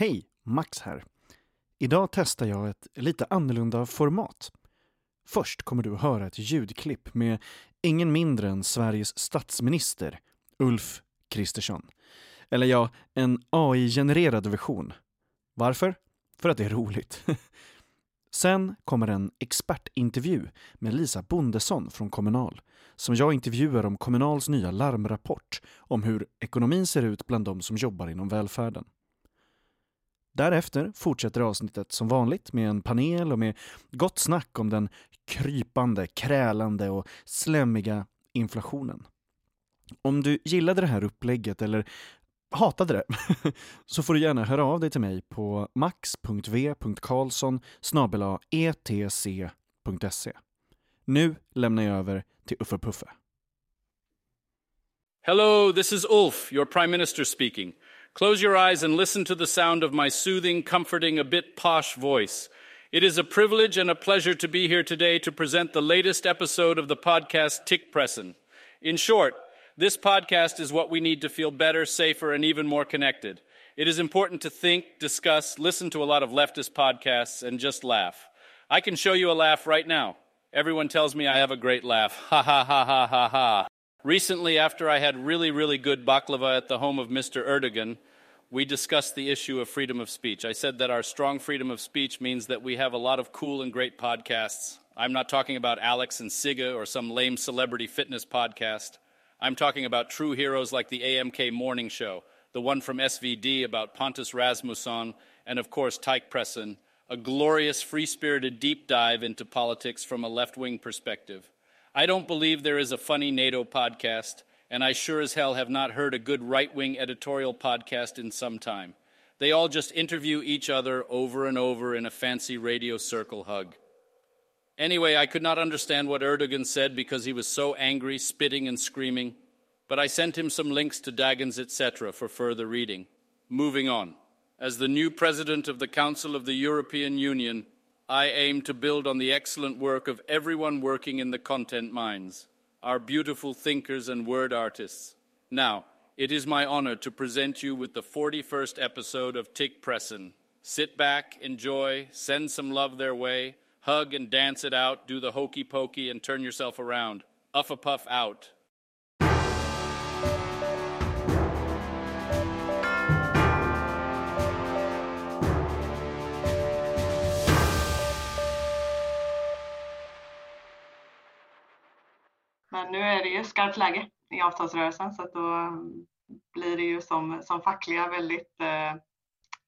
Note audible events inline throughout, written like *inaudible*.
Hej, Max här. Idag testar jag ett lite annorlunda format. Först kommer du att höra ett ljudklipp med ingen mindre än Sveriges statsminister, Ulf Kristersson. Eller ja, en AI-genererad version. Varför? För att det är roligt. *laughs* Sen kommer en expertintervju med Lisa Bondesson från Kommunal som jag intervjuar om Kommunals nya larmrapport om hur ekonomin ser ut bland de som jobbar inom välfärden. Därefter fortsätter avsnittet som vanligt med en panel och med gott snack om den krypande, krälande och slemmiga inflationen. Om du gillade det här upplägget eller hatade det *laughs* så får du gärna höra av dig till mig på max.v.karlsson etc.se. E. Nu lämnar jag över till Uffe Puffe. Hello, this is Ulf, your Prime Minister speaking. Close your eyes and listen to the sound of my soothing, comforting, a bit posh voice. It is a privilege and a pleasure to be here today to present the latest episode of the podcast Tick Pressin. In short, this podcast is what we need to feel better, safer, and even more connected. It is important to think, discuss, listen to a lot of leftist podcasts, and just laugh. I can show you a laugh right now. Everyone tells me I have a great laugh. Ha ha ha ha ha ha. Recently, after I had really, really good baklava at the home of Mr. Erdogan, we discussed the issue of freedom of speech. I said that our strong freedom of speech means that we have a lot of cool and great podcasts. I'm not talking about Alex and Siga or some lame celebrity fitness podcast. I'm talking about true heroes like the AMK Morning Show, the one from SVD about Pontus Rasmussen, and of course, Tyke Presson, a glorious, free spirited deep dive into politics from a left wing perspective. I don't believe there is a funny NATO podcast and I sure as hell have not heard a good right wing editorial podcast in some time. They all just interview each other over and over in a fancy radio circle hug. Anyway, I could not understand what Erdogan said because he was so angry, spitting and screaming, but I sent him some links to Dagens etc. for further reading. Moving on. As the new president of the Council of the European Union, I aim to build on the excellent work of everyone working in the content mines our beautiful thinkers and word artists. Now, it is my honor to present you with the 41st episode of Tick Pressin. Sit back, enjoy, send some love their way, hug and dance it out, do the hokey pokey, and turn yourself around. Uffa puff out. Men nu är det ju skarpt läge i avtalsrörelsen så att då mm, blir det ju som, som fackliga väldigt eh,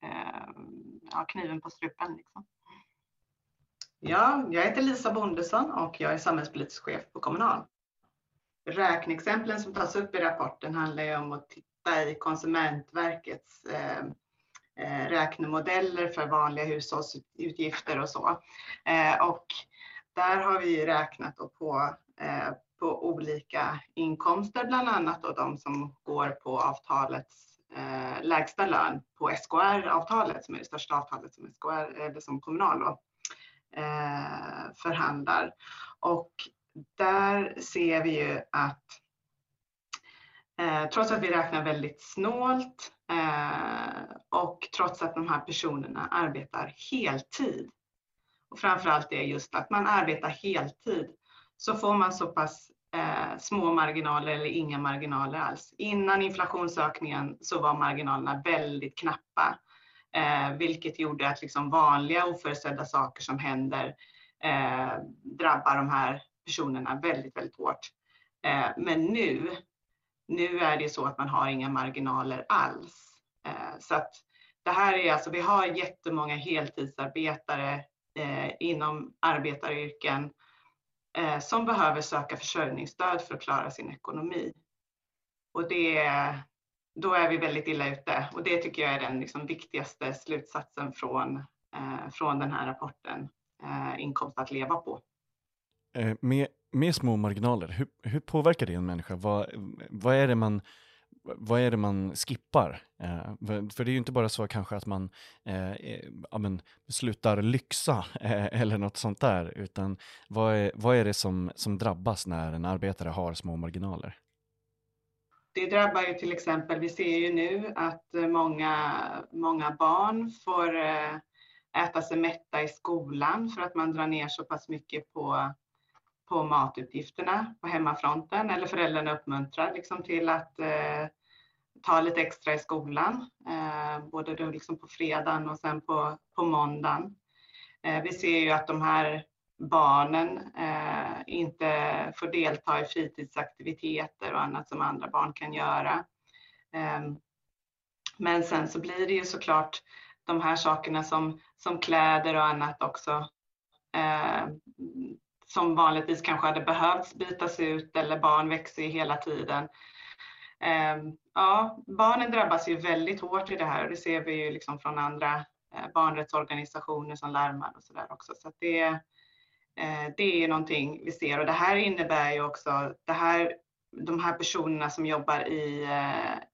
eh, ja, kniven på strupen. Liksom. Ja, jag heter Lisa Bondesson och jag är samhällspolitisk chef på Kommunal. Räkneexemplen som tas upp i rapporten handlar ju om att titta i Konsumentverkets eh, eh räknemodeller för vanliga hushållsutgifter och så. Eh, och där har vi räknat på eh, på olika inkomster, bland annat och de som går på avtalets eh, lägsta lön på SKR-avtalet som är det största avtalet som SKR eller eh, som Kommunal då, eh, förhandlar. Och där ser vi ju att eh, trots att vi räknar väldigt snålt eh, och trots att de här personerna arbetar heltid och framförallt är just att man arbetar heltid så får man så pass eh, små marginaler eller inga marginaler alls. Innan inflationsökningen så var marginalerna väldigt knappa, eh, vilket gjorde att liksom vanliga oförutsedda saker som händer eh, drabbar de här personerna väldigt, väldigt hårt. Eh, men nu, nu är det så att man har inga marginaler alls. Eh, så att det här är alltså, vi har jättemånga heltidsarbetare eh, inom arbetaryrken eh, Eh, som behöver söka försörjningsstöd för att klara sin ekonomi. Och det, då är vi väldigt illa ute och det tycker jag är den liksom viktigaste slutsatsen från, eh, från den här rapporten, eh, Inkomst att leva på. Eh, med, med små marginaler, hur, hur påverkar det en människa? Vad, vad är det man vad är det man skippar? Eh, för det är ju inte bara så kanske att man eh, eh ja, men, slutar lyxa *laughs* eh, eller något sånt där, utan vad är, vad är det som, som drabbas när en arbetare har små marginaler? det drabbar ju till exempel, vi ser ju nu att eh, många, många barn får eh, äta sig mätta i skolan för att man drar ner så pass mycket på, på matutgifterna på hemmafronten eller föräldrarna uppmuntrar liksom till att eh, ta lite extra i skolan, eh, både då liksom på fredagen och sen på, på måndagen. Eh, vi ser ju att de här barnen eh, inte får delta i fritidsaktiviteter och annat som andra barn kan göra. Ehm, men sen så blir det ju såklart de här sakerna som, som kläder och annat också eh, som vanligtvis kanske hade behövts bytas ut eller barn växer ju hela tiden. Eh, ja, barnen drabbas ju väldigt hårt i det här och det ser vi ju liksom från andra eh, barnrättsorganisationer som larmar och sådär också. Så det, eh, det är någonting vi ser och det här innebär ju också, det här, de här personerna som jobbar i eh,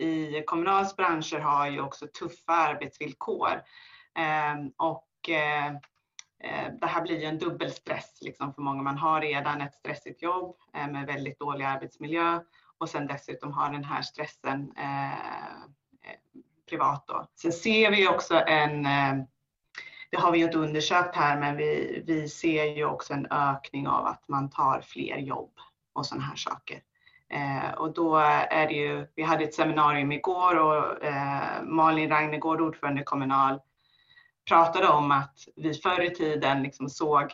i Kommunals branscher har ju också tuffa arbetsvillkor. Ehm, och det här blir ju en dubbelstress liksom för många. Man har redan ett stressigt jobb med väldigt dålig arbetsmiljö och sen dessutom har den här stressen eh, eh, privat. Då. Sen ser vi också en, eh, det har vi ju inte undersökt här, men vi, vi ser ju också en ökning av att man tar fler jobb och sådana här saker. Eh, och då är det ju, vi hade ett seminarium igår och eh, Malin Ragnegård, ordförande i Kommunal, pratade om att vi förr i tiden liksom såg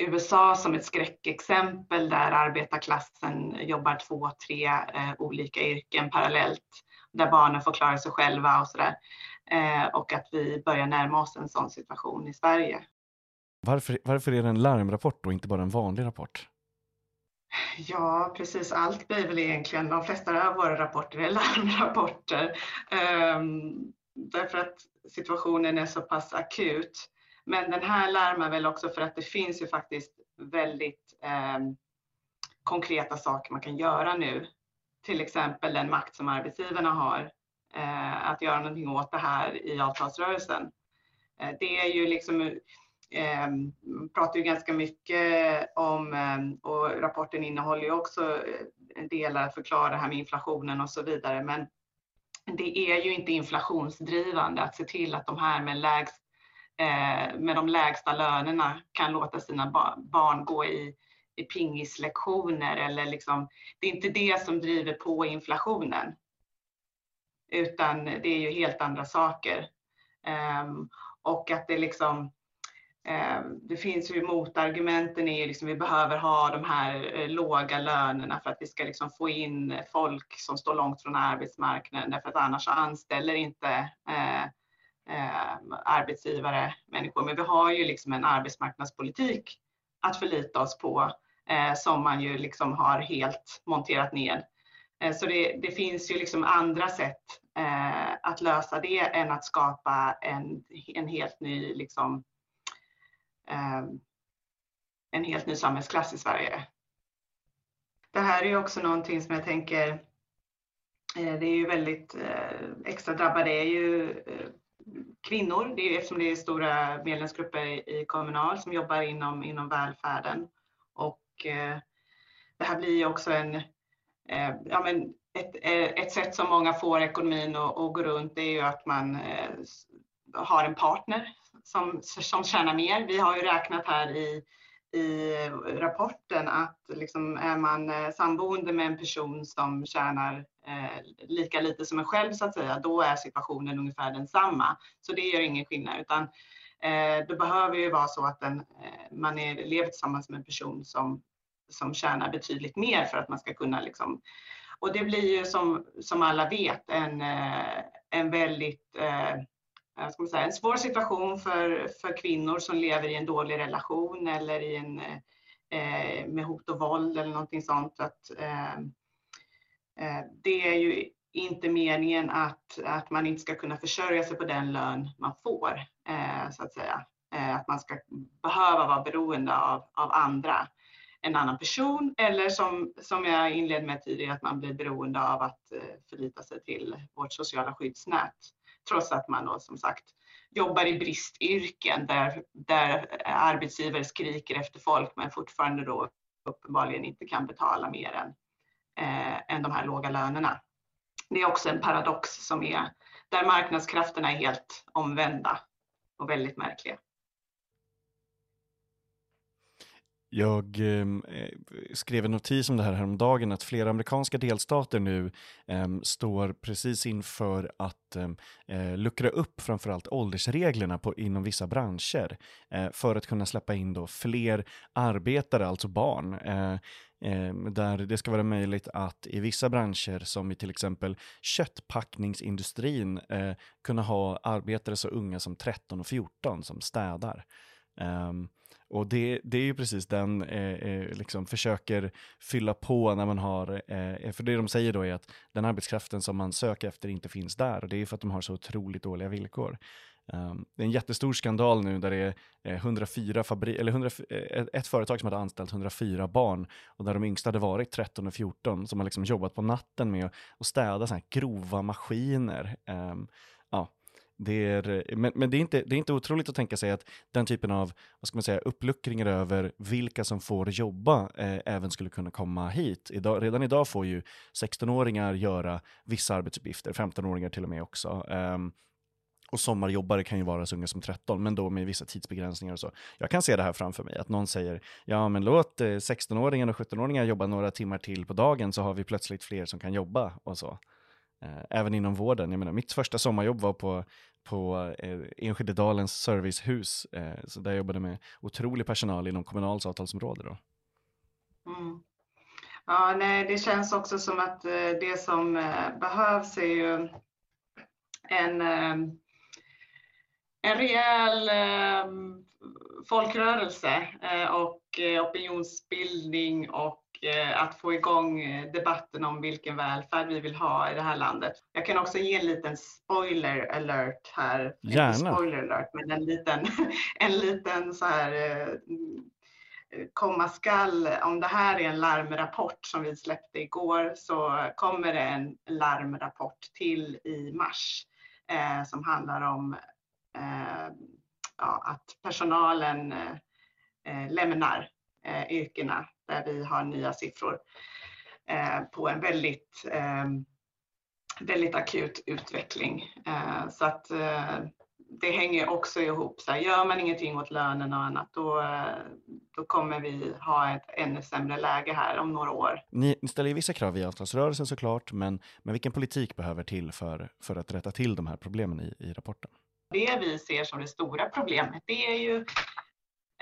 USA som ett skräckexempel där arbetarklassen jobbar två, tre eh, olika yrken parallellt, där barnen får klara sig själva och sådär. Eh, och att vi börjar närma oss en sån situation i Sverige. Varför, varför är det en larmrapport och inte bara en vanlig rapport? Ja, precis. Allt blir väl egentligen, de flesta av våra rapporter är *laughs* larmrapporter. Um, därför att situationen är så pass akut. Men den här larmar väl också för att det finns ju faktiskt väldigt eh, konkreta saker man kan göra nu. Till exempel den makt som arbetsgivarna har eh, att göra någonting åt det här i avtalsrörelsen. Eh, det är ju liksom eh, pratar ju ganska mycket om, eh, och rapporten innehåller ju också eh, delar att förklara det här med inflationen och så vidare, men det är ju inte inflationsdrivande att se till att de här med, lägst, Eh, med de lägsta lönerna kan låta sina barn gå i, i pingislektioner eller liksom, det är inte det som driver på inflationen. Utan det är ju helt andra saker. Ehm, och att det liksom ehm, det finns ju motargumenten är liksom vi behöver ha de här eh, låga lönerna för att vi ska liksom få in folk som står långt från arbetsmarknaden därför att annars anställer inte eh, Ehm, arbetsgivare människor. Men vi har ju liksom en arbetsmarknadspolitik att förlita oss på eh, som man ju liksom har helt monterat ned. Eh, så det, det, finns ju liksom andra sätt eh, att lösa det än att skapa en, en helt ny liksom, Eh, en helt ny samhällsklass i Sverige. Det här är ju också någonting som jag tänker, eh, det är ju väldigt eh, extra drabbade är ju eh, kvinnor, det är, eftersom det är stora medlemsgrupper i Kommunal som jobbar inom, inom välfärden. Och eh, det här blir ju också en, eh, ja men ett, eh, ett sätt som många får ekonomin att, gå runt det är ju att man har en partner som, som tjänar mer. Vi har ju räknat här i, i rapporten att liksom är man eh, samboende med en person som tjänar eh, lika lite som en själv så att säga, då är situationen ungefär densamma. Så det gör ingen skillnad utan eh, det behöver ju vara så att en, eh, man är, lever tillsammans med en person som, som tjänar betydligt mer för att man ska kunna liksom och det blir ju som, som alla vet en, eh, en väldigt eh, Eh, ska man säga, en svår situation för, för kvinnor som lever i en dålig relation eller i en, eh, med hot och våld eller någonting sånt. Att, eh, eh, det är ju inte meningen att, att man inte ska kunna försörja sig på den lön man får, eh, så att säga. Eh, att man ska behöva vara beroende av, av andra, en annan person eller som, som jag inledde med tidigare, att man blir beroende av att eh, förlita sig till vårt sociala skyddsnät trots att man då som sagt jobbar i bristyrken där, där arbetsgivare skriker efter folk men fortfarande då uppenbarligen inte kan betala mer än, eh, än de här låga lönerna. Det är också en paradox som är där marknadskrafterna är helt omvända och väldigt märkliga. Jag ehm, eh, skrev en notis om det här häromdagen att flera amerikanska delstater nu eh, står precis inför att ehm, eh, luckra upp framförallt åldersreglerna på, inom vissa branscher eh, för att kunna släppa in då fler arbetare, alltså barn. Eh, ehm, där det ska vara möjligt att i vissa branscher som i till exempel köttpackningsindustrin eh, kunna ha arbetare så unga som 13 och 14 som städar. Um, och det, det är ju precis den, eh, eh, liksom försöker fylla på när man har, eh, för det de säger då är att den arbetskraften som man söker efter inte finns där och det är för att de har så otroligt dåliga villkor. Um, det är en jättestor skandal nu där det är eh, 104 fabri eller 100, eh, ett företag som hade anställt 104 barn och där de yngsta hade varit 13 och 14 som har liksom jobbat på natten med att städa så här grova maskiner. Um, det är, men men det, är inte, det är inte otroligt att tänka sig att den typen av vad ska man säga, uppluckringar över vilka som får jobba eh, även skulle kunna komma hit. Idag, redan idag får ju 16-åringar göra vissa arbetsuppgifter, 15-åringar till och med också. Um, och sommarjobbare kan ju vara så unga som 13, men då med vissa tidsbegränsningar och så. Jag kan se det här framför mig, att någon säger, ja men låt eh, 16-åringar och 17-åringar jobba några timmar till på dagen så har vi plötsligt fler som kan jobba och så. Eh, även inom vården. Jag menar, mitt första sommarjobb var på, på eh, Enskededalens servicehus, eh, så där jag jobbade med otrolig personal inom Kommunals avtalsområde. Då. Mm. Ja, nej, det känns också som att eh, det som eh, behövs är ju en, eh, en rejäl eh, folkrörelse eh, och opinionsbildning och att få igång eh, debatten om vilken välfärd vi vill ha i det här landet. Jag kan också ge en liten spoiler alert här. Gärna. Inte spoiler alert, men en liten, *laughs* en liten så här eh, komma skall, om det här är en larmrapport som vi släppte igår så kommer det en larmrapport till i mars eh, som handlar om eh, ja, att personalen eh, lämnar yrkena där vi har nya siffror eh, på en väldigt, ehm, väldigt akut utveckling. Eh, så att eh, det hänger också ihop. Så här, gör man ingenting åt lönen och annat, då, då kommer vi ha ett ännu sämre läge här om några år. Ni, ni ställer ju vissa krav i avtalsrörelsen såklart, men, men vilken politik behöver till för, för att rätta till de här problemen i, i rapporten? Det vi ser som det stora problemet, det är ju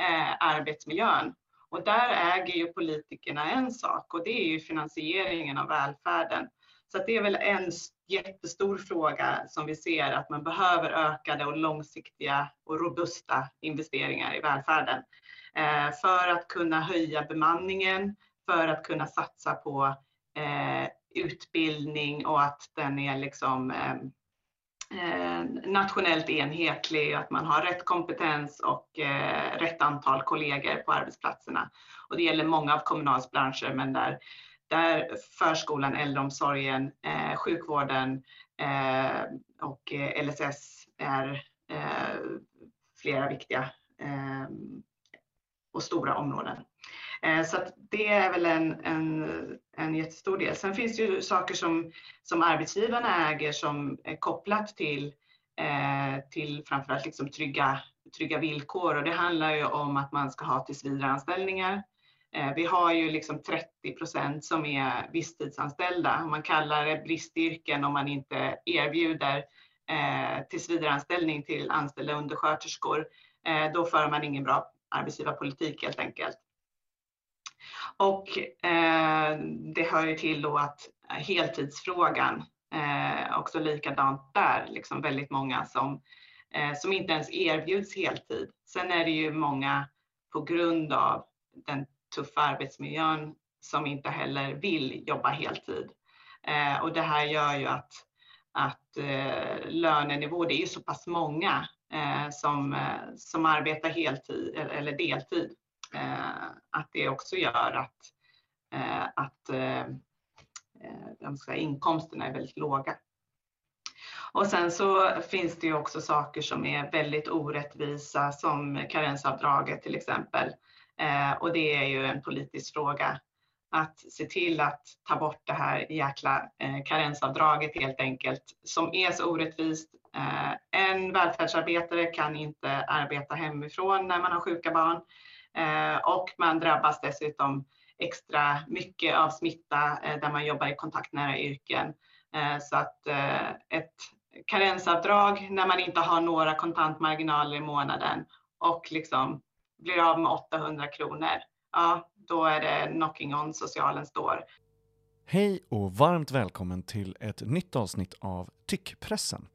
eh, arbetsmiljön. Och där äger ju politikerna en sak och det är ju finansieringen av välfärden. Så det är väl en jättestor fråga som vi ser att man behöver ökade och långsiktiga och robusta investeringar i välfärden. Eh, för att kunna höja bemanningen, för att kunna satsa på eh, utbildning och att den är liksom Eh, Eh, nationellt enhetlig, att man har rätt kompetens och eh, rätt antal kollegor på arbetsplatserna. Och det gäller många av Kommunals branscher, men där, där förskolan, äldreomsorgen, eh, sjukvården och LSS är flera viktiga och stora områden. Eh, så det är väl en, en, en jättestor del. Sen finns det ju saker som, som arbetsgivarna äger som är kopplat till, eh, till framförallt liksom trygga, trygga villkor och det handlar ju om att man ska ha tillsvidareanställningar. Eh, vi har ju liksom 30 procent som är visstidsanställda. Man kallar det bristyrken om man inte erbjuder tillsvidareanställning till anställda undersköterskor. Då för man ingen bra arbetsgivarpolitik helt enkelt. Och eh, det hör ju till då att eh, heltidsfrågan, eh, också likadant där, liksom väldigt många som, eh, som inte ens erbjuds heltid. Sen är det ju många på grund av den tuffa arbetsmiljön som inte heller vill jobba heltid. Eh, och det här gör ju att, att eh, lönenivå, det är ju så pass många eh, som, eh, som arbetar heltid eller deltid Eh, att det också gör att, eh, att de ska, inkomsterna är väldigt låga. Och sen så finns det ju också saker som är väldigt orättvisa som karensavdraget till exempel. och det är ju en politisk fråga att se till att ta bort det här jäkla eh, karensavdraget helt enkelt, som är så orättvist. Eh, en välfärdsarbetare kan inte arbeta hemifrån när man har sjuka barn Eh, och man drabbas dessutom extra mycket av smitta eh, där man jobbar i kontaktnära yrken. Eh, så att ett karensavdrag när man inte har några kontantmarginaler i månaden och liksom blir av med 800 kronor, ja, då är det knocking on socialen står. Hej och varmt välkommen till ett nytt avsnitt av Tyckpressen.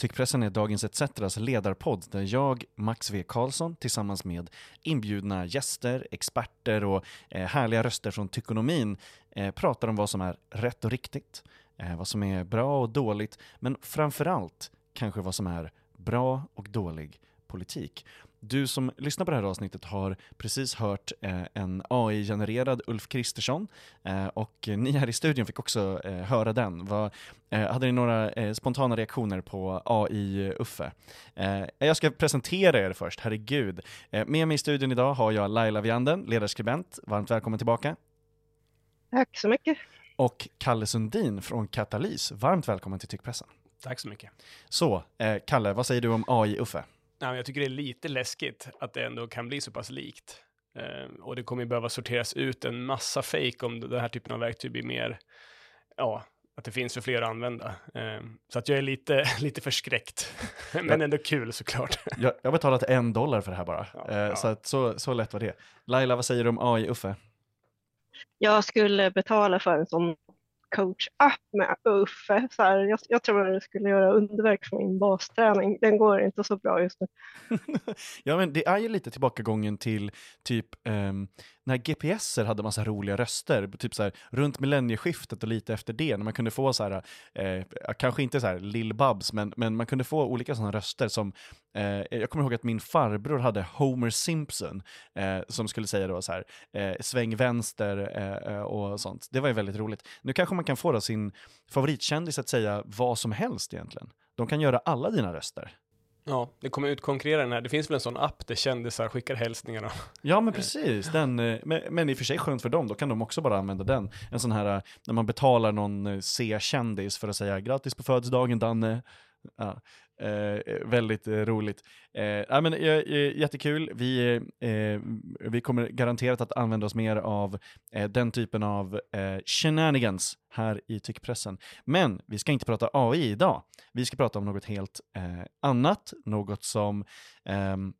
Tyckpressen är Dagens ETCs ledarpodd där jag, Max V Karlsson, tillsammans med inbjudna gäster, experter och eh, härliga röster från tyckonomin eh, pratar om vad som är rätt och riktigt, eh, vad som är bra och dåligt, men framförallt kanske vad som är bra och dålig politik. Du som lyssnar på det här avsnittet har precis hört eh, en AI-genererad Ulf Kristersson eh, och ni här i studion fick också eh, höra den. Var, eh, hade ni några eh, spontana reaktioner på AI-Uffe? Eh, jag ska presentera er först, herregud. med mig i studion idag har jag Laila Vianden, ledarskribent. Varmt välkommen tillbaka. Tack så mycket. Och Kalle Sundin från Katalys. Varmt välkommen till Tyckpressen. Tack så mycket. Så, Kalle, vad säger du om AI-Uffe? Ja, jag tycker det är lite läskigt att det ändå kan bli så pass likt. Eh, och det kommer behöva sorteras ut en massa fake om den här typen av verktyg blir mer, ja, att det finns för fler att använda. Eh, så att jag är lite, *laughs* lite förskräckt, *laughs* men ändå kul såklart. *laughs* jag, jag har betalat en dollar för det här bara, ja, eh, ja. så, att, så, så lätt var det. Laila, vad säger du om AI, Uffe? Jag skulle betala för en sån coach-app med Uffe. Så här, jag, jag, tror att det skulle göra underverk för min basträning. Den går inte så bra just nu. *laughs* ja, men det är ju lite tillbakagången till typ um, när GPSer hade massa roliga röster, typ så här, runt millennieskiftet och lite efter det, när man kunde få så här, eh, kanske inte så här Lill-Babs, men, men man kunde få olika sådana röster som, eh, jag kommer ihåg att min farbror hade Homer Simpson, eh, som skulle säga då så här, eh, sväng vänster eh, eh, och sånt. Det var ju väldigt roligt. Nu kanske man kan få då sin favoritkändis att säga vad som helst egentligen. De kan göra alla dina röster. Ja, det kommer utkonkurrera den här. Det finns väl en sån app där kändisar skickar hälsningarna. Ja, men precis. Den, eh, men, men i och för sig skönt för dem, då kan de också bara använda den. En sån här, eh, när man betalar någon eh, C-kändis för att säga grattis på födelsedagen Danne. Ja. Eh, väldigt eh, roligt. Eh, ja, men, eh, eh, jättekul. Vi, eh, vi kommer garanterat att använda oss mer av eh, den typen av eh, shenanigans här i tyckpressen. Men vi ska inte prata AI idag. Vi ska prata om något helt eh, annat, något som ehm,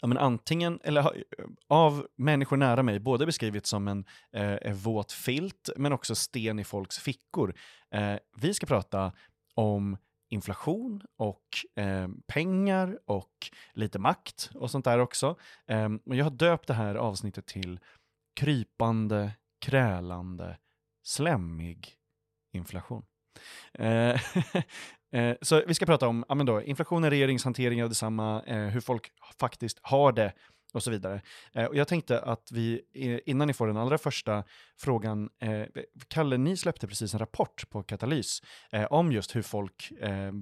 ja, men antingen, eller eh, av människor nära mig, både beskrivits som en eh, våt filt, men också sten i folks fickor. Eh, vi ska prata om inflation och eh, pengar och lite makt och sånt där också. Eh, och jag har döpt det här avsnittet till krypande, krälande, slemmig inflation. Eh, *laughs* eh så vi ska prata om ja, men då, inflation, regeringshantering av detsamma, eh, hur folk faktiskt har det och så vidare. Eh, och jag tänkte att vi, innan ni får den allra första frågan, eh, Kalle, ni släppte precis en rapport på Katalys eh, om just hur folk eh, eh,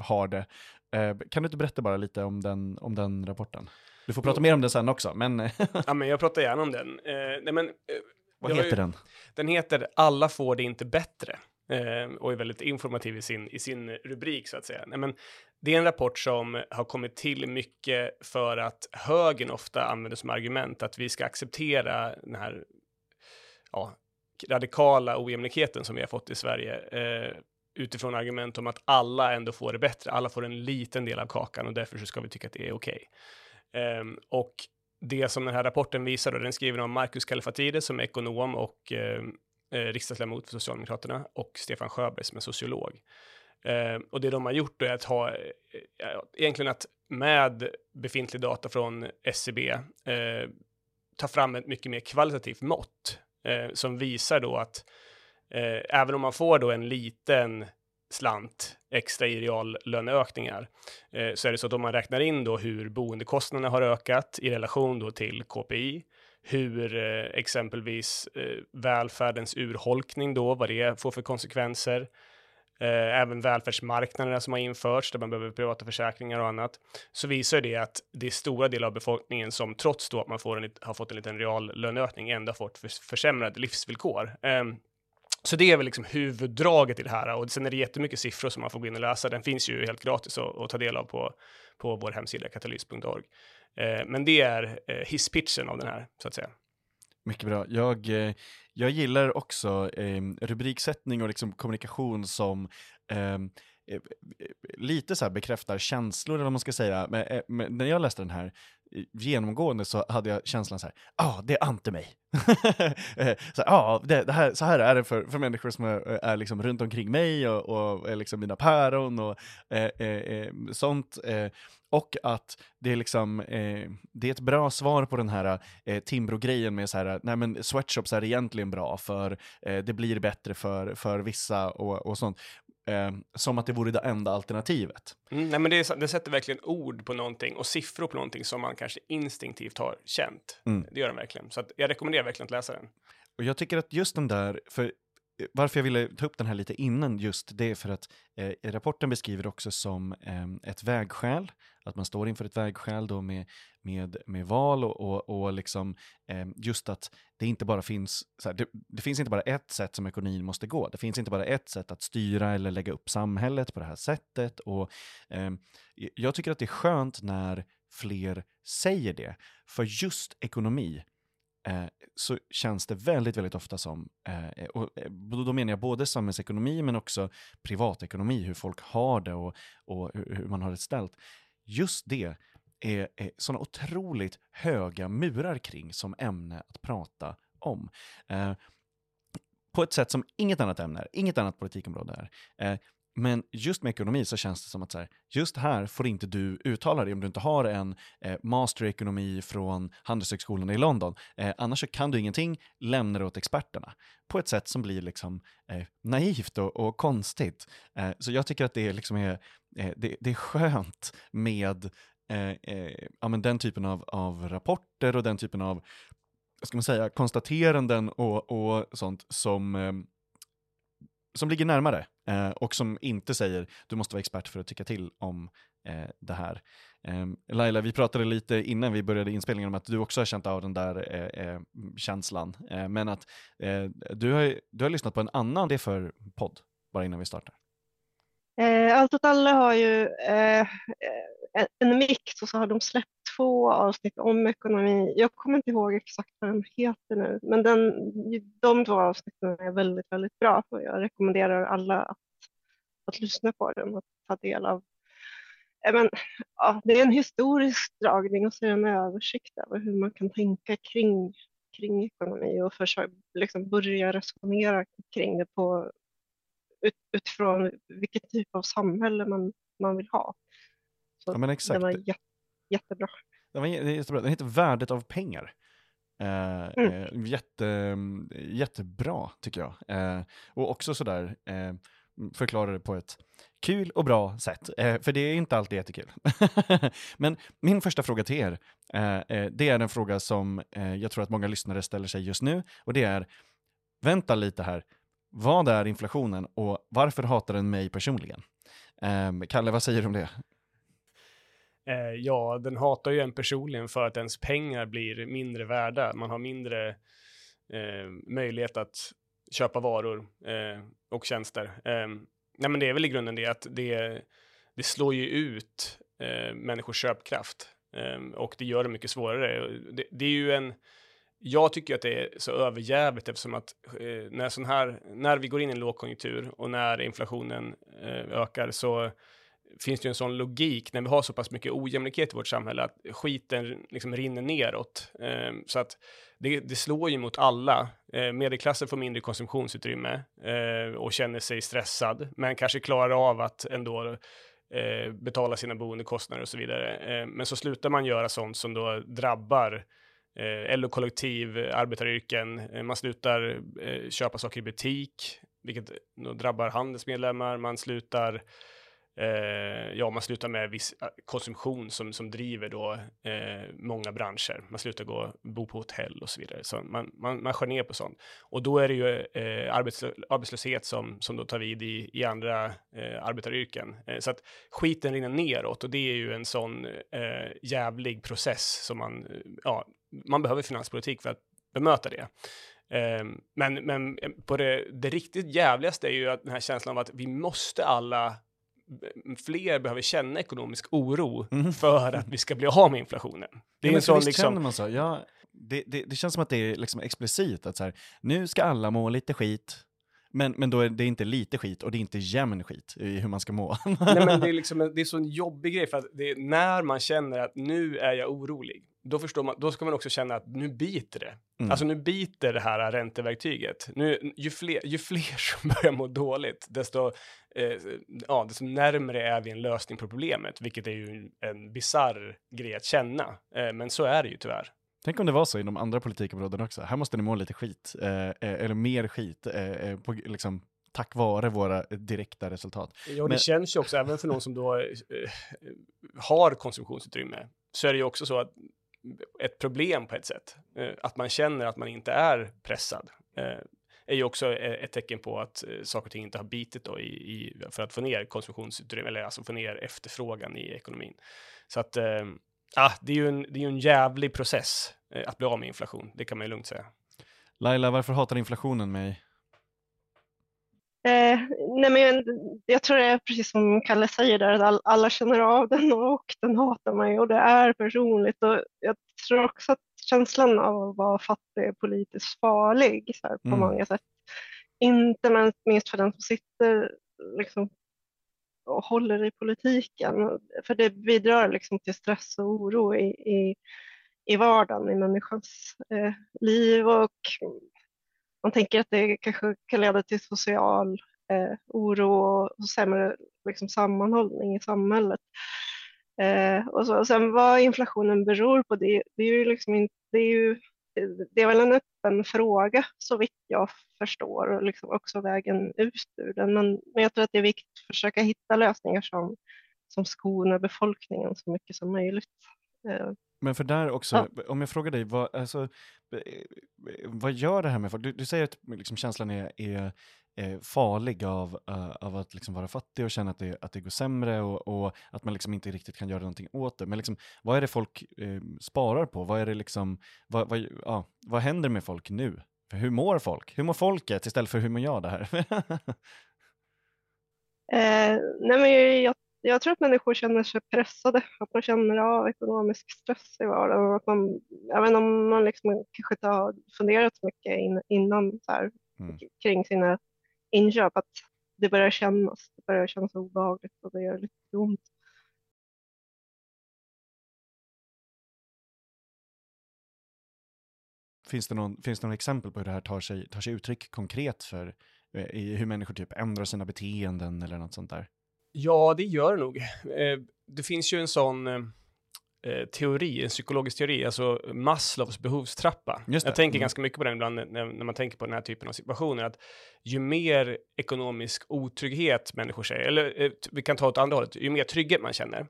har det. Eh, kan du inte berätta bara lite om den, om den rapporten? Du får prata mer om den sen också, men... *laughs* ja, men jag pratar gärna om den. nej, men, Vad heter ju, den? Den heter Alla får det inte bättre och är väldigt informativ i sin, i sin rubrik så att säga. Nej, men det är en rapport som har kommit till mycket för att högern ofta använder som argument att vi ska acceptera den här ja, radikala ojämlikheten som vi har fått i Sverige eh, utifrån argument om att alla ändå får det bättre. Alla får en liten del av kakan och därför så ska vi tycka att det är okej. Okay. Eh, och det som den här rapporten visar, och den skriver om Marcus Kallifatides som är ekonom och eh, eh, riksdagsledamot för Socialdemokraterna och Stefan Sjöberg som är sociolog. Eh, och det de har gjort är att ha, eh, egentligen att med befintlig data från SCB eh, ta fram ett mycket mer kvalitativt mått eh, som visar då att eh, även om man får då en liten slant extra i reallöneökningar eh, så är det så att om man räknar in då hur boendekostnaderna har ökat i relation då till KPI hur eh, exempelvis eh, välfärdens urholkning då, vad det får för konsekvenser eh, även välfärdsmarknaderna som har införts, där man behöver privata försäkringar och annat, så visar det att det är stora delar av befolkningen som trots då att man får en, har fått en liten reallöneökning ändå fått för, försämrade livsvillkor. Eh, så det är väl liksom huvuddraget i det här och sen är det jättemycket siffror som man får gå in och läsa. Den finns ju helt gratis att, att ta del av på, på vår hemsida katalys.org. Eh, men det är eh, hisspitchen av den här så att säga. Mycket bra. Jag, eh, jag gillar också eh, rubriksättning och liksom kommunikation som eh, Eh, eh, lite så bekräftar känslor, eller vad man ska säga. Men, eh, men, när jag läste den här, genomgående så hade jag känslan så här, ja, ah, det är ante mig. *laughs* så, här, ah, det, det, här, så här är det för, för människor som är, är liksom runt omkring mig och, och är liksom mina päron och eh, eh, sånt. Eh, och att det är liksom, eh, det är ett bra svar på den här eh, Timbro-grejen med så här, nej men sweatshops är egentligen bra för eh, det blir bättre för, för vissa och, och sånt. Eh, som att det vore det enda alternativet. Mm, nej, men det, det, sätter verkligen ord på någonting och siffror på någonting som man kanske instinktivt har känt. Mm. Det gör den verkligen. Så jag rekommenderar verkligen att läsa den. Och jag tycker att just den där, för varför jag ville ta upp den här lite innan just det är för att eh, rapporten beskriver också som eh, ett vägskäl, att man står inför ett vägskäl då med, med, med val och, och, och liksom eh, just att det inte bara finns, här, det, det, finns inte bara ett sätt som ekonomin måste gå, det finns inte bara ett sätt att styra eller lägga upp samhället på det här sättet och ehm, jag tycker att det är skönt när fler säger det, för just ekonomi Eh, så känns det väldigt, väldigt ofta som, eh, och eh, då menar jag både samhällsekonomi men också privatekonomi, hur folk har det och, och hur man har det ställt. Just det är, är sådana otroligt höga murar kring som ämne att prata om. Eh, på ett sätt som inget annat ämne är, inget annat politikområde är. Eh, men just med ekonomi så känns det som att så här, just här får inte du uttala dig om du inte har en eh, master i ekonomi från Handelshögskolan i London. Eh, annars så kan du ingenting, lämna det åt experterna. På ett sätt som blir liksom eh, naivt och, och konstigt. Eh, så jag tycker att det, liksom är, eh, det, det, är skönt med eh, eh ja, men den typen av, av rapporter och den typen av ska man säga, konstateranden och, och sånt som eh, som ligger närmare eh, och som inte säger du måste vara expert för att tycka till om eh, det här. Eh, Laila, vi pratade lite innan vi började inspelningen om att du också har känt av den där eh, eh, känslan, eh, men att eh, du, har, du har lyssnat på en annan det för podd bara innan vi startar. Eh, allt åt alla har ju eh, en mix och så har de släppt två avsnitt om ekonomi. Jag kommer inte ihåg exakt vad den heter nu, men den, de två avsnitten är väldigt, väldigt bra och jag rekommenderar alla att, att lyssna på den och ta del av. Men, ja, det är en historisk dragning och så är det en översikt över hur man kan tänka kring, kring ekonomi och försöka liksom börja resonera kring det på, ut, utifrån vilken typ av samhälle man, man vill ha. Ja, men exakt. Det var jätte, jättebra. Den, var jättebra. den heter Värdet av pengar. Eh, mm. eh, jätte, jättebra tycker jag. Eh, och också sådär eh, förklarar det på ett kul och bra sätt. Eh, för det är inte alltid jättekul. *laughs* Men min första fråga till er, eh, eh, det är en fråga som jag tror att många lyssnare ställer sig just nu. Och det är, vänta lite här, vad är inflationen och varför hatar den mig personligen? Kalle, vad säger du om det? Eh, ja, den hatar ju en personligen för att ens pengar blir mindre värda. Man har mindre eh, möjlighet att köpa varor eh, och tjänster. Eh, nej, men det är väl i grunden det att det, det slår ju ut eh, människors köpkraft eh, och det gör det mycket svårare. Det, det, är ju en jag tycker att det är så överjävligt eftersom att eh, när, sån här, när vi går in i en lågkonjunktur och när inflationen eh, ökar så finns det ju en sån logik när vi har så pass mycket ojämlikhet i vårt samhälle att skiten liksom rinner neråt. Eh, så att det, det, slår ju mot alla. Eh, medelklassen får mindre konsumtionsutrymme eh, och känner sig stressad, men kanske klarar av att ändå eh, betala sina boendekostnader och så vidare. Eh, men så slutar man göra sånt som då drabbar eh, LO-kollektiv, arbetaryrken, eh, man slutar eh, köpa saker i butik, vilket då drabbar handelsmedlemmar, man slutar eh, ja, man slutar med viss eh, konsumtion som, som driver då eh, många branscher. Man slutar gå, bo på hotell och så vidare. Så man, man, man skär ner på sånt. Och då är det ju eh, arbetslöshet som, som då tar vid i, i andra eh, arbetaryrken. Eh, så att skiten rinner neråt och det är ju en sån eh, jävlig process som man, eh, ja, man behöver finanspolitik för att bemöta det. Eh, men, men på det, det riktigt jävligaste är ju att den här känslan av att vi måste alla fler behöver känna ekonomisk oro mm. för att vi ska bli av med inflationen. Det är ja, en sån liksom... känner man så. Ja, det, det, det, känns som att det är liksom explicit att så här, nu ska alla må lite skit, men, men då är det inte lite skit och det är inte jämn skit i hur man ska må. Nej, men det är *laughs* liksom en, det är så en jobbig grej för att det är när man känner att nu är jag orolig, då förstår man, då ska man också känna att nu biter det. Mm. Alltså nu biter det här ränteverktyget. Nu, ju, fler, ju fler *laughs* som börjar må dåligt, desto, eh, ja, desto närmare är vi en lösning på problemet, vilket är ju en bizarr grej att känna. Eh, men så är det ju tyvärr. Tänk om det var så inom andra politikområden också. Här måste ni må lite skit, eh, eh eller mer skit, eh, eh, på, liksom, tack vare våra direkta resultat. Ja, det Men... känns ju också, även för någon som då eh, har konsumtionsutrymme, så är det ju också så att ett problem på ett sätt. Eh, att man känner att man inte är pressad eh, är ju också eh, ett tecken på att saker och ting inte har bitit då i, i, för att få ner konsumtionsutrymme, eller alltså få ner efterfrågan i ekonomin. Så att, äh, det är ju en, det är en jävlig process att bli av med inflation, det kan man ju lugnt säga. Laila, varför hatar inflationen mig? Eh, nej men jag, tror det är precis som Kalle säger där, att all, alla känner av den och den hatar mig och det är personligt. Och jag tror också att känslan av att vara fattig är politiskt farlig här, på mm. många sätt. Inte minst för den som sitter liksom, och håller i politiken. För det bidrar liksom till stress och oro i, i, i vardagen, i människans eh, liv. Och man tänker att det kanske kan leda till social eh, oro och sämre liksom, sammanhållning i samhället. Eh, och, så, och sen vad inflationen beror på, det, det är ju liksom inte, det är ju det är väl en öppen fråga så vitt jag förstår och liksom också vägen ut ur den. Men, men jag tror att det är viktigt att försöka hitta lösningar som, som skonar befolkningen så mycket som möjligt. Eh, Eh, men för där också, ja. om jag frågar dig, vad, alltså, vad gör det här med folk? Du, du säger att liksom, känslan är, är, är farlig av, uh, av att liksom vara fattig och känna att det, att det går sämre och, och att man liksom inte riktigt kan göra någonting åt det. Men liksom, vad är det folk uh, sparar på? Vad, är det liksom, vad, vad, uh, vad händer med folk nu? Hur mår folk? Hur mår folket istället för hur mår jag det här? *laughs* eh, nej men jag jag tror att människor känner sig pressade, att man känner av ekonomisk stress i vardagen. Att man, även om man liksom kanske inte har funderat så mycket in, innan så här, mm. kring sina inköp, att det börjar kännas, det börjar kännas obehagligt och det gör lite ont. Finns det, någon, finns det någon exempel på hur det här tar sig, tar sig uttryck konkret för eh, i hur människor typ ändrar sina beteenden eller något sånt där? Ja, det gör det nog. Eh, det finns ju en sån eh, eh, teori, en psykologisk teori, alltså Maslows behovstrappa. Jag tänker mm. ganska mycket på den ibland när, när, man tänker på den här typen av situationer, att ju mer ekonomisk otrygghet människor säger, eller vi kan ta åt andra hållet, ju mer trygghet man känner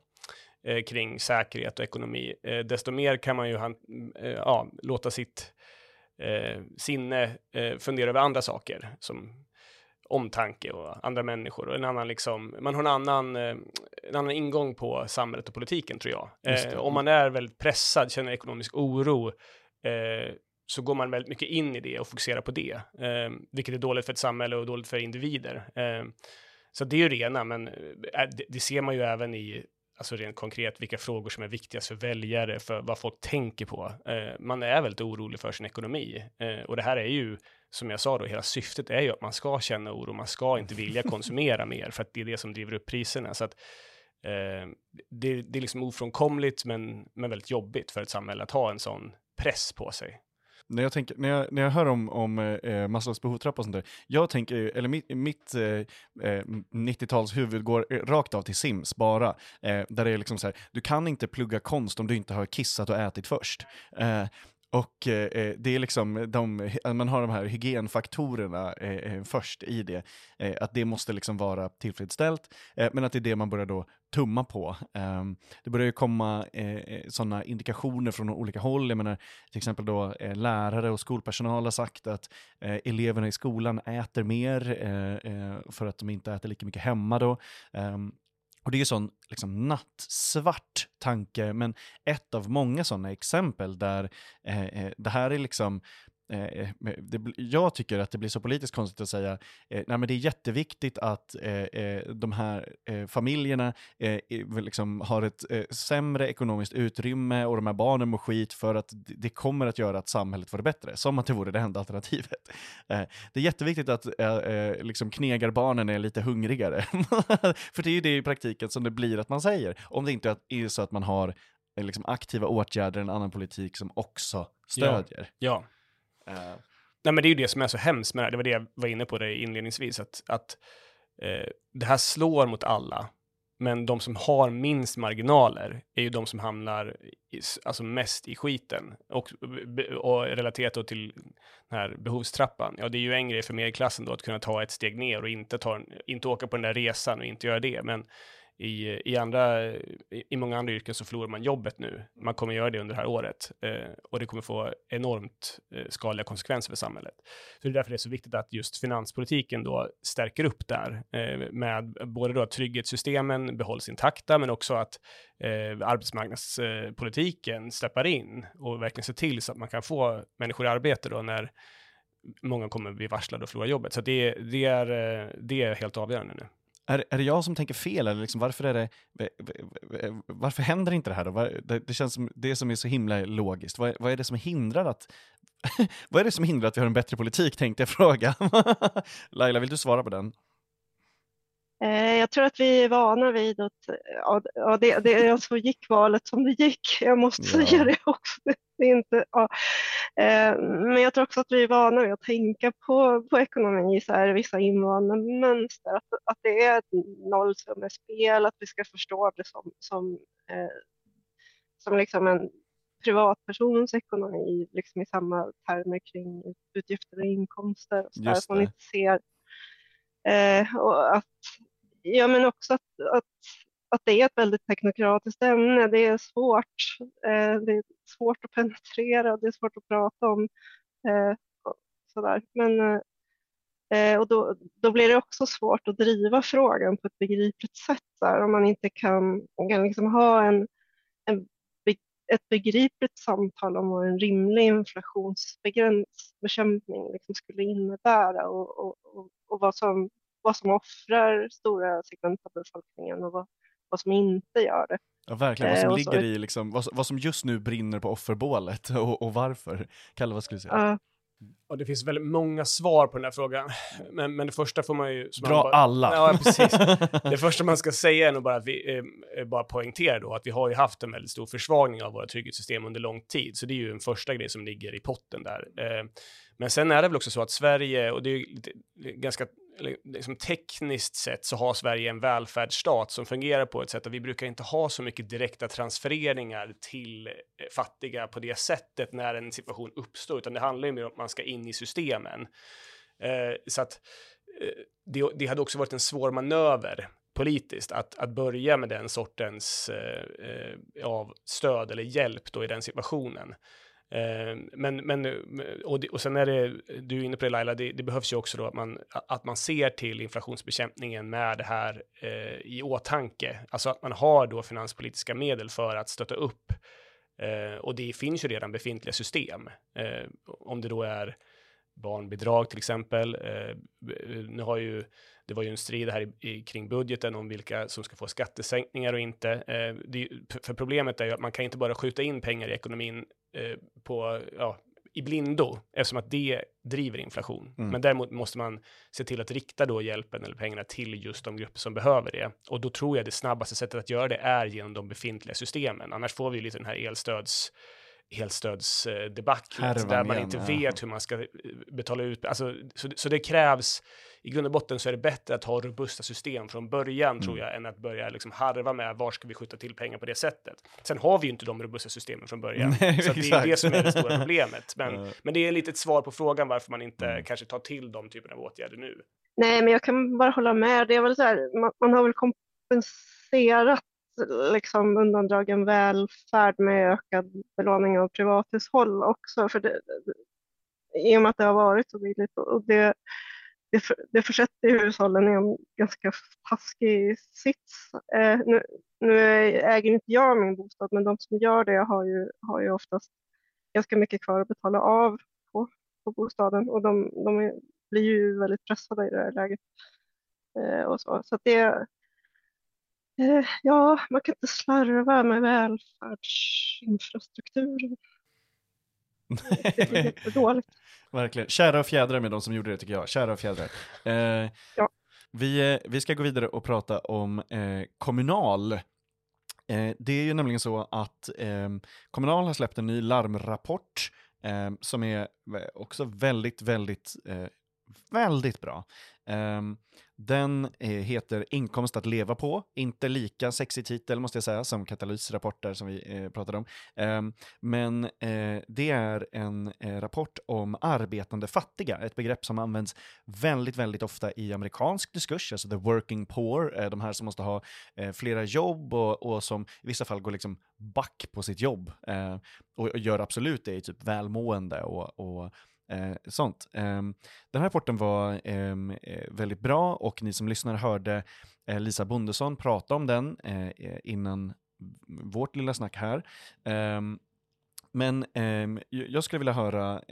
eh, kring säkerhet och ekonomi, eh, desto mer kan man ju han, eh, ja, låta sitt sinne fundera över andra saker, som omtanke och andra människor och en annan liksom, man har en annan, eh, en annan ingång på samhället och politiken tror jag. Eh, om man är väldigt pressad, känner ekonomisk oro, eh, så går man väldigt mycket in i det och fokuserar på det, eh, vilket är dåligt för ett samhälle och dåligt för individer. Eh, så det är ju rena, men eh, det, det ser man ju även i alltså rent konkret, vilka frågor som är viktigast för väljare, för vad folk tänker på. Eh, man är väldigt orolig för sin ekonomi eh, och det här är ju, som jag sa då, hela syftet är ju att man ska känna oro, man ska inte vilja *laughs* konsumera mer för att det är det som driver upp priserna. Så att, eh, det, det, är liksom ofrånkomligt, men, men väldigt jobbigt för ett samhälle att ha en sån press på sig när jag, tänker, när jag, när jag hör om, om eh, eh Maslows behovstrappa och sånt där, jag tänker, eller mitt, mitt eh, eh 90-tals huvud går eh, rakt av till Sims bara, eh, där det är liksom så här, du kan inte plugga konst om du inte har kissat och ätit först. Eh, och eh, eh, det är liksom, de, eh, man har de här hygienfaktorerna eh, eh, först i det, eh, att det måste liksom vara tillfredsställt, men att det är det man börjar då tumma på. Ehm, det börjar ju komma sådana indikationer från olika håll, jag menar till exempel då lärare och skolpersonal har sagt att eleverna i skolan äter mer för att de inte äter lika mycket hemma då. Ehm, och det är ju sån liksom, nattsvart tanke, men ett av många sådana exempel där eh, eh det här är liksom Eh, eh det, jag tycker att det blir så politiskt konstigt att säga eh, nej men det är jätteviktigt att eh, eh de här familjerna liksom har ett sämre ekonomiskt utrymme och de här barnen mår skit för att det kommer att göra att samhället får det bättre, som att det vore det enda alternativet. *laughs* det är jätteviktigt att liksom knegarbarnen är lite hungrigare, *laughs* för det är ju det i praktiken som det blir att man säger, om det inte är så att man har liksom aktiva åtgärder, en annan politik som också stödjer. Ja. ja. Uh. Nej, men det är ju det som är så hemskt med det här. Det var det jag var inne på det inledningsvis, att, att uh, det här slår mot alla. Men de som har minst marginaler är ju de som hamnar i, alltså mest i skiten. Och, och relaterat till den här behovstrappan, ja det är ju en grej för medelklassen då att kunna ta ett steg ner och inte, ta, inte åka på den där resan och inte göra det. Men i, i, andra, i, i många andra yrken så förlorar man jobbet nu. Man kommer göra det under det här året eh, och det kommer få enormt eh, skadliga konsekvenser för samhället. Så det är därför det är så viktigt att just finanspolitiken då stärker upp där eh, med både då att trygghetssystemen behålls intakta, men också att eh, arbetsmarknadspolitiken steppar in och verkligen ser till så att man kan få människor i arbete då när många kommer bli varslade och förlora jobbet. Så det, det, är, eh, det är helt avgörande nu. Är, är det jag som tänker fel eller liksom, varför, är det, eh, varför händer inte det här då? Det, det känns som det som är så himla logiskt. Vad, vad är det som hindrar att *laughs* vad är det som hindrar att vi har en bättre politik tänkte jag fråga. *laughs* Laila, vill du svara på den? Eh, jag tror att vi är vana vid att ja, det, det, alltså gick valet som det gick. Jag måste ja. säga det också. Det är inte, ja. Eh, men jag tror också att vi är vana vid att tänka på, på ekonomi, så här, vissa invanda mönster, att, att det är ett nollsummespel, att vi ska förstå det som, som, eh, som liksom en privatpersons ekonomi liksom i samma termer kring utgifter och inkomster. Och så där, man inte ser eh, och att, ja, men också att, att att det är ett väldigt teknokratiskt ämne. Det är svårt. Eh, det är svårt att penetrera, det är svårt att prata om. Eh, sådär. Men, eh, och då, då blir det också svårt att driva frågan på ett begripligt sätt där, om man inte kan, kan liksom ha en, en, ett begripligt samtal om vad en rimlig inflationsbekämpning liksom skulle innebära och, och, och, och vad, som, vad som offrar stora segment av befolkningen och vad, vad som inte gör det. Ja, verkligen. Vad som eh, ligger i, liksom, vad, vad, som just nu brinner på offerbålet och, och varför. Kalle, vad skulle du säga? Uh, och det finns väldigt många svar på den här frågan. Men, men det första får man ju... Dra bara, alla! Ja, precis. *laughs* det första man ska säga är nog bara att vi eh, bara poängterar då att vi har ju haft en väldigt stor försvagning av våra trygghetssystem under lång tid. Så det är ju en första grej som ligger i potten där. Eh, men sen är det väl också så att Sverige, och det är ju ganska liksom tekniskt sett så har Sverige en välfärdsstat som fungerar på ett sätt att vi brukar inte ha så mycket direkta transfereringar till eh, fattiga på det sättet när en situation uppstår, utan det handlar ju mer om att man ska in i systemen. Eh, så att eh, det, det, hade också varit en svår manöver politiskt att, att börja med den sortens eh, eh av stöd eller hjälp då i den situationen. Eh, men, men, eh, och, det, och sen är det, du är inne på det Laila, det, det, behövs ju också då att man, att man ser till inflationsbekämpningen med det här eh, i åtanke. Alltså att man har då finanspolitiska medel för att stötta upp. Eh, och det finns ju redan befintliga system. Eh, om det då är barnbidrag till exempel. Eh, nu har ju, det var ju en strid här i, i, kring budgeten om vilka som ska få skattesänkningar och inte. Eh, det, för problemet är ju att man kan inte bara skjuta in pengar i ekonomin eh, på, ja, i blindo, eftersom att det driver inflation. Mm. Men däremot måste man se till att rikta då hjälpen eller pengarna till just de grupper som behöver det. Och då tror jag det snabbaste sättet att göra det är genom de befintliga systemen. Annars får vi lite den här elstöds elstödsdebaclet där man inte ja. vet hur man ska betala ut. Alltså, så, så det krävs i grund och botten så är det bättre att ha robusta system från början mm. tror jag än att börja liksom harva med var ska vi skjuta till pengar på det sättet. Sen har vi ju inte de robusta systemen från början, *laughs* Nej, så det är det som är det stora *laughs* problemet. Men, men det är lite ett svar på frågan varför man inte mm. kanske tar till de typerna av åtgärder nu. Nej, men jag kan bara hålla med. Det är väl så här, man, man har väl kompenserat liksom undandragen välfärd med ökad belåning av privathushåll också. För det, I och med att det har varit så billigt. Och det, det, för, det försätter hushållen i en ganska taskig sits. Eh, nu, nu, äger inte jag min bostad, men de som gör det har ju, har ju oftast ganska mycket kvar att betala av på, på bostaden och de, de är, blir ju väldigt pressade i det här läget. Eh, och så så det, eh, ja, man kan inte slarva med välfärdsinfrastrukturen. Det är dåligt. *laughs* Verkligen. Kära och fjädrar med de som gjorde det tycker jag. Kära och fjädrar. Eh, ja. vi, eh, vi ska gå vidare och prata om eh, Kommunal. Eh, det är ju nämligen så att eh, Kommunal har släppt en ny larmrapport eh, som är också väldigt, väldigt, väldigt bra. Ehm, den eh, heter Inkomst att leva på, inte lika sexig titel måste jag säga som Katalysrapporter som vi eh, pratade om. Ehm, men eh, det är en rapport om arbetande fattiga, ett begrepp som används väldigt, väldigt ofta i amerikansk diskurs, alltså the working poor, de här som måste ha flera jobb och, och, som i vissa fall går liksom back på sitt jobb och, och, gör absolut det i typ välmående och, och Eh, sånt. Eh, den här rapporten var ehm, eh, väldigt bra och ni som lyssnar hörde eh, Lisa Bondesson prata om den eh, eh innan vårt lilla snack här. Ehm, men ehm, jag skulle vilja höra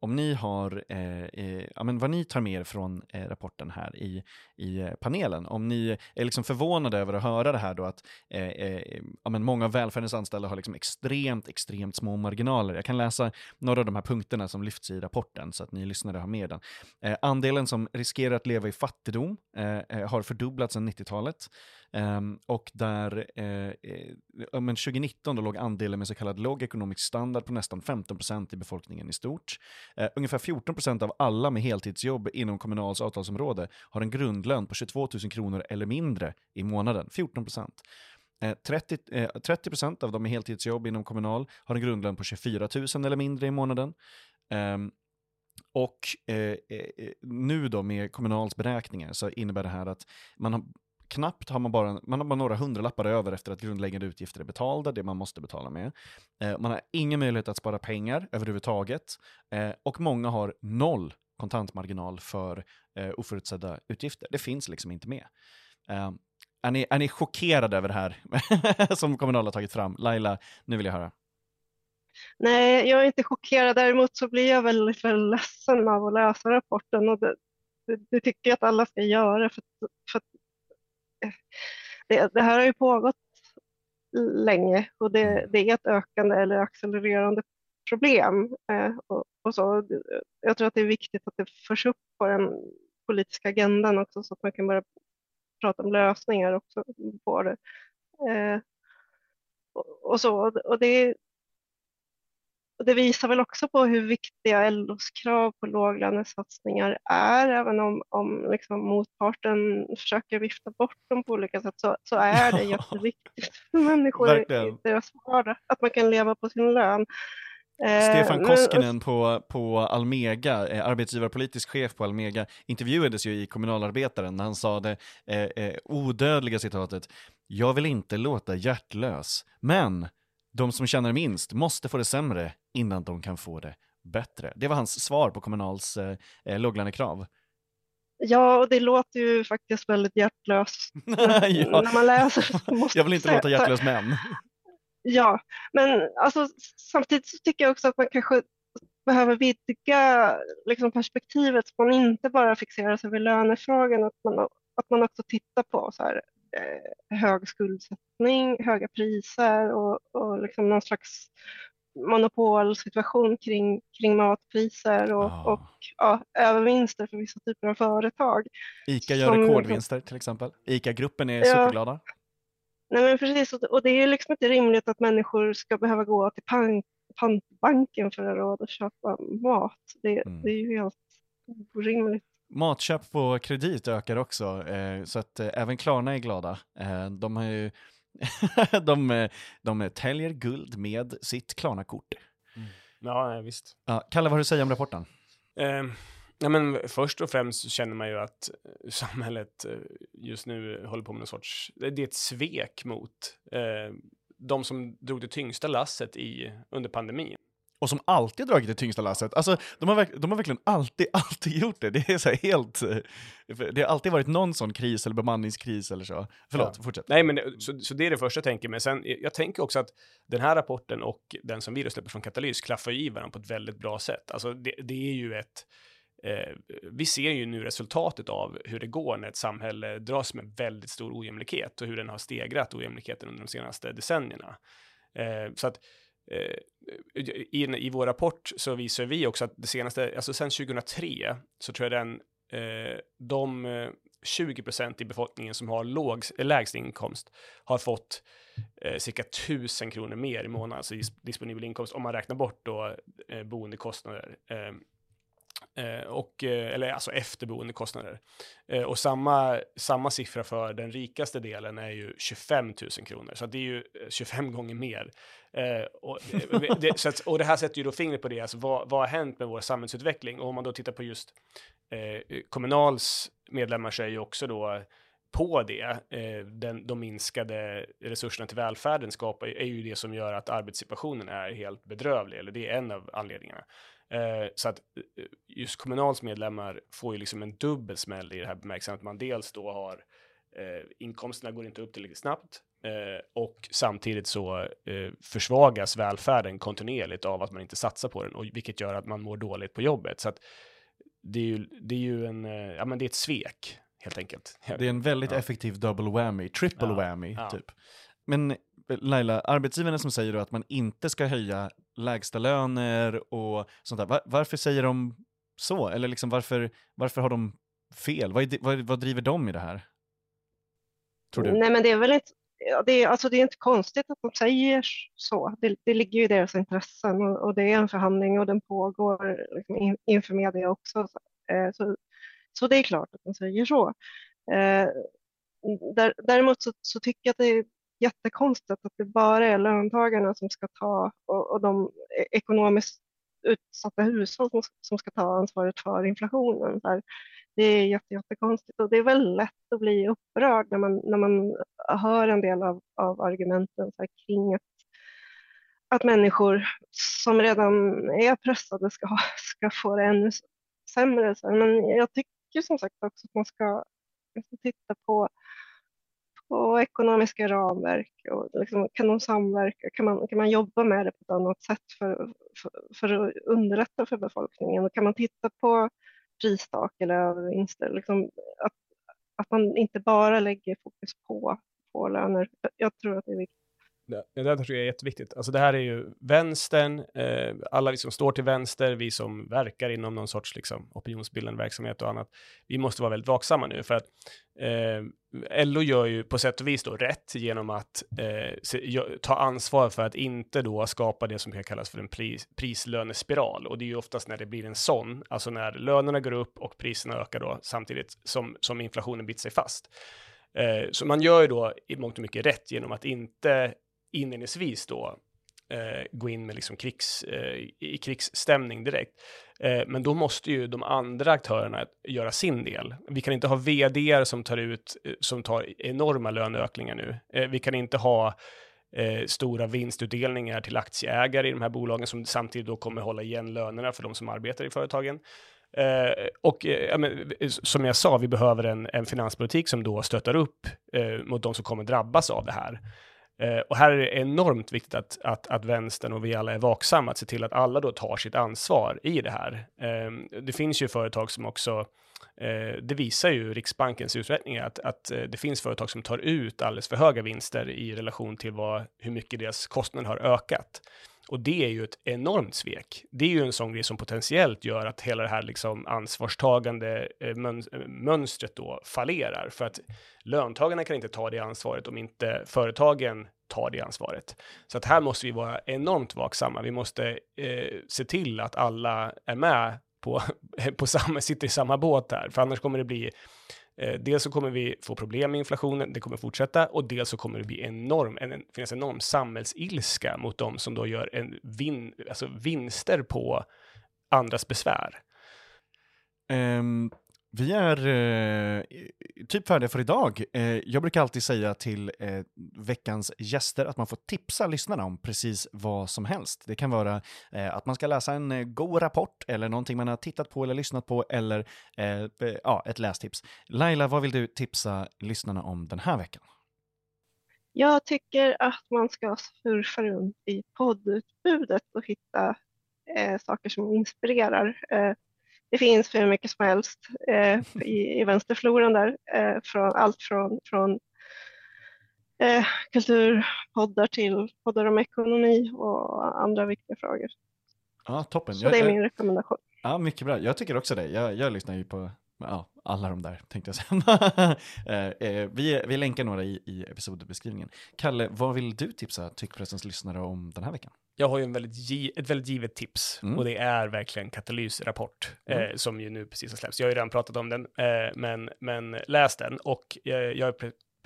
om ni har, eh, eh, ja, men vad ni tar med er från eh, rapporten här i, i eh, panelen. Om ni är liksom förvånade över att höra det här då att eh, eh, ja, men många av välfärdens anställda har liksom extremt, extremt små marginaler. Jag kan läsa några av de här punkterna som lyfts i rapporten så att ni lyssnare har med den. Eh, andelen som riskerar att leva i fattigdom eh, har fördubblats sedan 90-talet. Um, och där, eh, eh, men 2019 då låg andelen med så kallad låg ekonomisk standard på nästan 15% i befolkningen i stort. Eh, ungefär 14% av alla med heltidsjobb inom Kommunals avtalsområde har en grundlön på 22 000 kronor eller mindre i månaden. 14%. 30, 30% av de med heltidsjobb inom Kommunal har en grundlön på 24 000 eller mindre i månaden. Um, och eh, eh, nu då med Kommunals beräkningar så innebär det här att man har knappt har man bara, man har bara några hundralappar över efter att grundläggande utgifter är betalda, det man måste betala med. Eh, man har ingen möjlighet att spara pengar överhuvudtaget eh, och många har noll kontantmarginal för eh, oförutsedda utgifter. Det finns liksom inte med. Eh, är, ni, är ni chockerade över det här *laughs* som Kommunal har tagit fram? Laila, nu vill jag höra. Nej, jag är inte chockerad. Däremot så blir jag väldigt, väldigt ledsen av att läsa rapporten och det, det, det tycker jag att alla ska göra för, för det, det, här har ju pågått länge och det, mm. det är ett ökande eller accelererande problem. Eh, och, och, så. Jag tror att det är viktigt att det förs upp på den politiska agendan också så att man kan börja prata om lösningar också på det. Eh, och, och, så. Och det, och det visar väl också på hur viktiga LOs krav på låglönesatsningar är, även om, om liksom motparten försöker vifta bort dem på olika sätt, så, så är det jätteviktigt för människor i deras vardag, att man kan leva på sin lön. Eh, Stefan Koskinen på, på Almega, eh, arbetsgivarpolitisk chef på Almega, intervjuades ju i Kommunalarbetaren när han sa det eh, eh, odödliga citatet “Jag vill inte låta hjärtlös, men de som tjänar minst måste få det sämre innan de kan få det bättre. Det var hans svar på Kommunals eh, eh låglönekrav. Ja, och det låter ju faktiskt väldigt hjärtlöst *laughs* ja. när man läser. Jag vill inte låta hjärtlös män. Ja, men alltså, samtidigt så tycker jag också att man kanske behöver vidga liksom, perspektivet så man inte bara fixerar sig vid lönefrågan, att man, att man också tittar på så här, eh, hög skuldsättning, höga priser och, och liksom någon slags monopolsituation kring, kring matpriser och, oh. och ja, övervinster för vissa typer av företag. ICA gör som, rekordvinster till exempel. ICA-gruppen är ja, superglada. Nej men precis, och det är liksom inte rimligt att människor ska behöva gå till, pank, pantbanken för att råd att köpa mat. Det, mm. det är ju helt orimligt. Matköp på kredit ökar också, eh, så att eh, även Klarna är glada. Eh, de har ju *laughs* de, de täljer guld med sitt Klarna-kort. Mm. Ja, visst. Ja, Kalle, vad har du att säga om rapporten? Eh, ja, men först och främst känner man ju att samhället just nu håller på med någon sorts, det är ett svek mot eh, de som drog det tyngsta lasset i, under pandemin och som alltid dragit det tyngsta lasset. Alltså, de har, de har verkligen alltid, *laughs* alltid gjort det. Det är så helt... Det har alltid varit någon sån kris eller bemanningskris eller så. Förlåt, ja. fortsätt. Nej, men så, så det är det första jag tänker. Men sen, jag tänker också att den här rapporten och den som vi släpper från Katalys klaffar i varandra på ett väldigt bra sätt. Alltså, det, det är ju ett... Eh, vi ser ju nu resultatet av hur det går när ett samhälle dras med väldigt stor ojämlikhet och hur den har stegrat ojämlikheten under de senaste decennierna. Eh, så att Eh, Eh, i, i vår rapport så visar vi också att det senaste, alltså sen 2003, så tror jag den, eh, de eh, 20 procent i befolkningen som har låg, lägst inkomst har fått eh, cirka 1000 kronor mer i månaden, alltså disponibel inkomst, om man räknar bort då eh, boendekostnader. Eh, Eh, och, eh, eller alltså efterboendekostnader. boendekostnader och samma, samma siffra för den rikaste delen är ju 25 000 kronor, så det är ju 25 gånger mer. och, det, så att, och det här sätter ju då fingret på det, alltså vad, vad har hänt med vår samhällsutveckling? Och om man då tittar på just eh, Kommunals medlemmar så är ju också då på det, eh, den, de minskade resurserna till välfärden skapar, är ju det som gör att arbetssituationen är helt bedrövlig, eller det är en av anledningarna. Eh, så att eh, just Kommunals medlemmar får ju liksom en dubbel smäll i det här bemärkelsen att man dels då har eh, inkomsterna går inte upp tillräckligt snabbt eh, och samtidigt så eh, försvagas välfärden kontinuerligt av att man inte satsar på den och vilket gör att man mår dåligt på jobbet. Så att det är ju, det är ju en, eh, ja men det är ett svek helt enkelt. *laughs* Det är en väldigt ja. effektiv double whammy, triple ja. whammy ja. typ. Men Laila, arbetsgivarna som säger då att man inte ska höja lägsta löner och sånt där, var, varför säger de så? Eller liksom varför, varför har de fel? Vad, är, vad, vad driver de i det här? Tror du? Nej men det är väl inte, det är, alltså det är inte konstigt att de säger så. Det, det ligger ju i deras intressen och, och, det är en förhandling och den pågår liksom in, inför media också. Så, eh, så, så, det är klart att de säger så. Eh, där, däremot så, så, tycker jag att det är jättekonstigt att det bara är löntagarna som ska ta och, och de e-, ekonomiskt utsatta hushåll som, som ska ta ansvaret för inflationen. Där det är jätte, jättekonstigt och det är väldigt lätt att bli upprörd när man, när man hör en del av, av argumenten så kring att, att människor som redan är pressade ska, ska få det ännu sämre. Men jag tycker som sagt också att man ska, ska titta på och ekonomiska ramverk och liksom, kan de samverka? Kan man, kan man jobba med det på ett annat sätt för, för, för att underlätta för befolkningen? Och kan man titta på pristak eller övervinster? Liksom, att, att man inte bara lägger fokus på, på löner. Jag tror att det är viktigt. Det, det tror jag är jätteviktigt. Alltså det här är ju vänstern, eh, alla vi som står till vänster, vi som verkar inom någon sorts liksom, opinionsbildande verksamhet och annat. Vi måste vara väldigt vaksamma nu för att eh, LO gör ju på sätt och vis då rätt genom att eh, se, ta ansvar för att inte då skapa det som kan kallas för en pris, prislönespiral. Och det är ju oftast när det blir en sån, alltså när lönerna går upp och priserna ökar då samtidigt som, som inflationen biter sig fast. Eh, så man gör ju då i mångt och mycket rätt genom att inte inledningsvis då eh, gå in med liksom krigs, eh, i krigsstämning direkt. Eh, men då måste ju de andra aktörerna göra sin del. Vi kan inte ha vd som tar ut, eh, som tar enorma löneökningar nu. Eh, vi kan inte ha eh, stora vinstutdelningar till aktieägare i de här bolagen som samtidigt då kommer hålla igen lönerna för de som arbetar i företagen. Eh, och eh, men, eh, som jag sa, vi behöver en, en finanspolitik som då stöttar upp eh, mot de som kommer drabbas av det här. Eh, och här är det enormt viktigt att, att, att vänstern och vi alla är vaksamma, att se till att alla då tar sitt ansvar i det här. Eh, det finns ju företag som också eh, det visar ju Riksbankens uträkningar att, att eh, det finns företag som tar ut alldeles för höga vinster i relation till vad, hur mycket deras kostnader har ökat. Och det är ju ett enormt svek. Det är ju en sån grej som potentiellt gör att hela det här liksom ansvarstagande eh, eh, mönstret då fallerar. För att löntagarna kan inte ta det ansvaret om inte företagen tar det ansvaret. Så att här måste vi vara enormt vaksamma. Vi måste eh, se till att alla är med på, *laughs* på samma, sitter i samma båt här, för annars kommer det bli Eh, dels så kommer vi få problem med inflationen, det kommer fortsätta, och dels så kommer det bli enorm, en, finnas enorm samhällsilska mot de som då gör en vin, alltså vinster på andras besvär. Um, vi är eh, typ färdiga för idag. Eh, jag brukar alltid säga till eh, veckans gäster att man får tipsa lyssnarna om precis vad som helst. Det kan vara eh, att man ska läsa en eh, god rapport eller någonting man har tittat på eller lyssnat på eller eh, eh ja, ett lästips. Laila, vad vill du tipsa lyssnarna om den här veckan? Jag tycker att man ska surfa runt i poddutbudet och hitta eh, saker som inspirerar eh, det finns hur mycket som helst eh, i, i vänsterfloran där. Eh, från, allt från, från eh, kulturpoddar till poddar om ekonomi och andra viktiga frågor. Ja, toppen. Så jag, det är min rekommendation. Ja, mycket bra. Jag tycker också det. Jag, jag lyssnar ju på ja, alla de där tänkte jag säga. *laughs* Eh, eh, vi, vi länkar några i, i episodbeskrivningen. Kalle, vad vill du tipsa Tyckpressens lyssnare om den här veckan? Jag har ju en väldigt ett väldigt givet tips mm. och det är verkligen Katalysrapport mm. eh, som ju nu precis har släppts. Jag har ju redan pratat om den, eh, men, men läs den och eh, jag är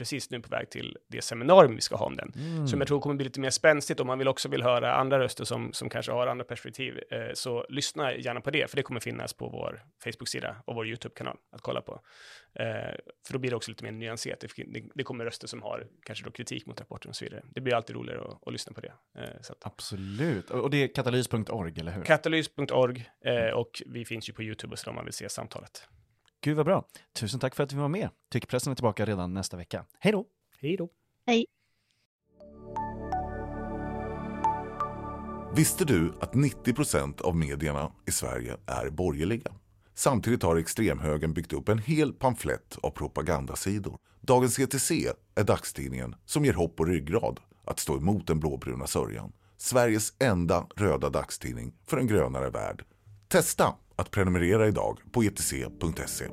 precis nu på väg till det seminarium vi ska ha om den. Mm. Som jag tror kommer bli lite mer spänstigt om man vill också vill höra andra röster som, som kanske har andra perspektiv. Eh, så lyssna gärna på det, för det kommer finnas på vår Facebook-sida och vår YouTube-kanal att kolla på. Eh, för då blir det också lite mer nyanserat. Det, det, kommer röster som har kanske då kritik mot rapporten och så vidare. Det blir alltid roligare att, att lyssna på det. Eh, att... Absolut. Och det är katalys.org, eller hur? Katalys.org eh, och vi finns ju på YouTube och så om man vill se samtalet. Gud vad bra. Tusen tack för att du var med. Tyckpressen är tillbaka redan nästa vecka. Hej då! Hej då! Hej! Visste du att 90% av medierna i Sverige är borgerliga? Samtidigt har extremhögern byggt upp en hel pamflett av propagandasidor. Dagens ETC är dagstidningen som ger hopp och ryggrad att stå emot den blåbruna sörjan. Sveriges enda röda dagstidning för en grönare värld. Testa att prenumerera idag på etc.se.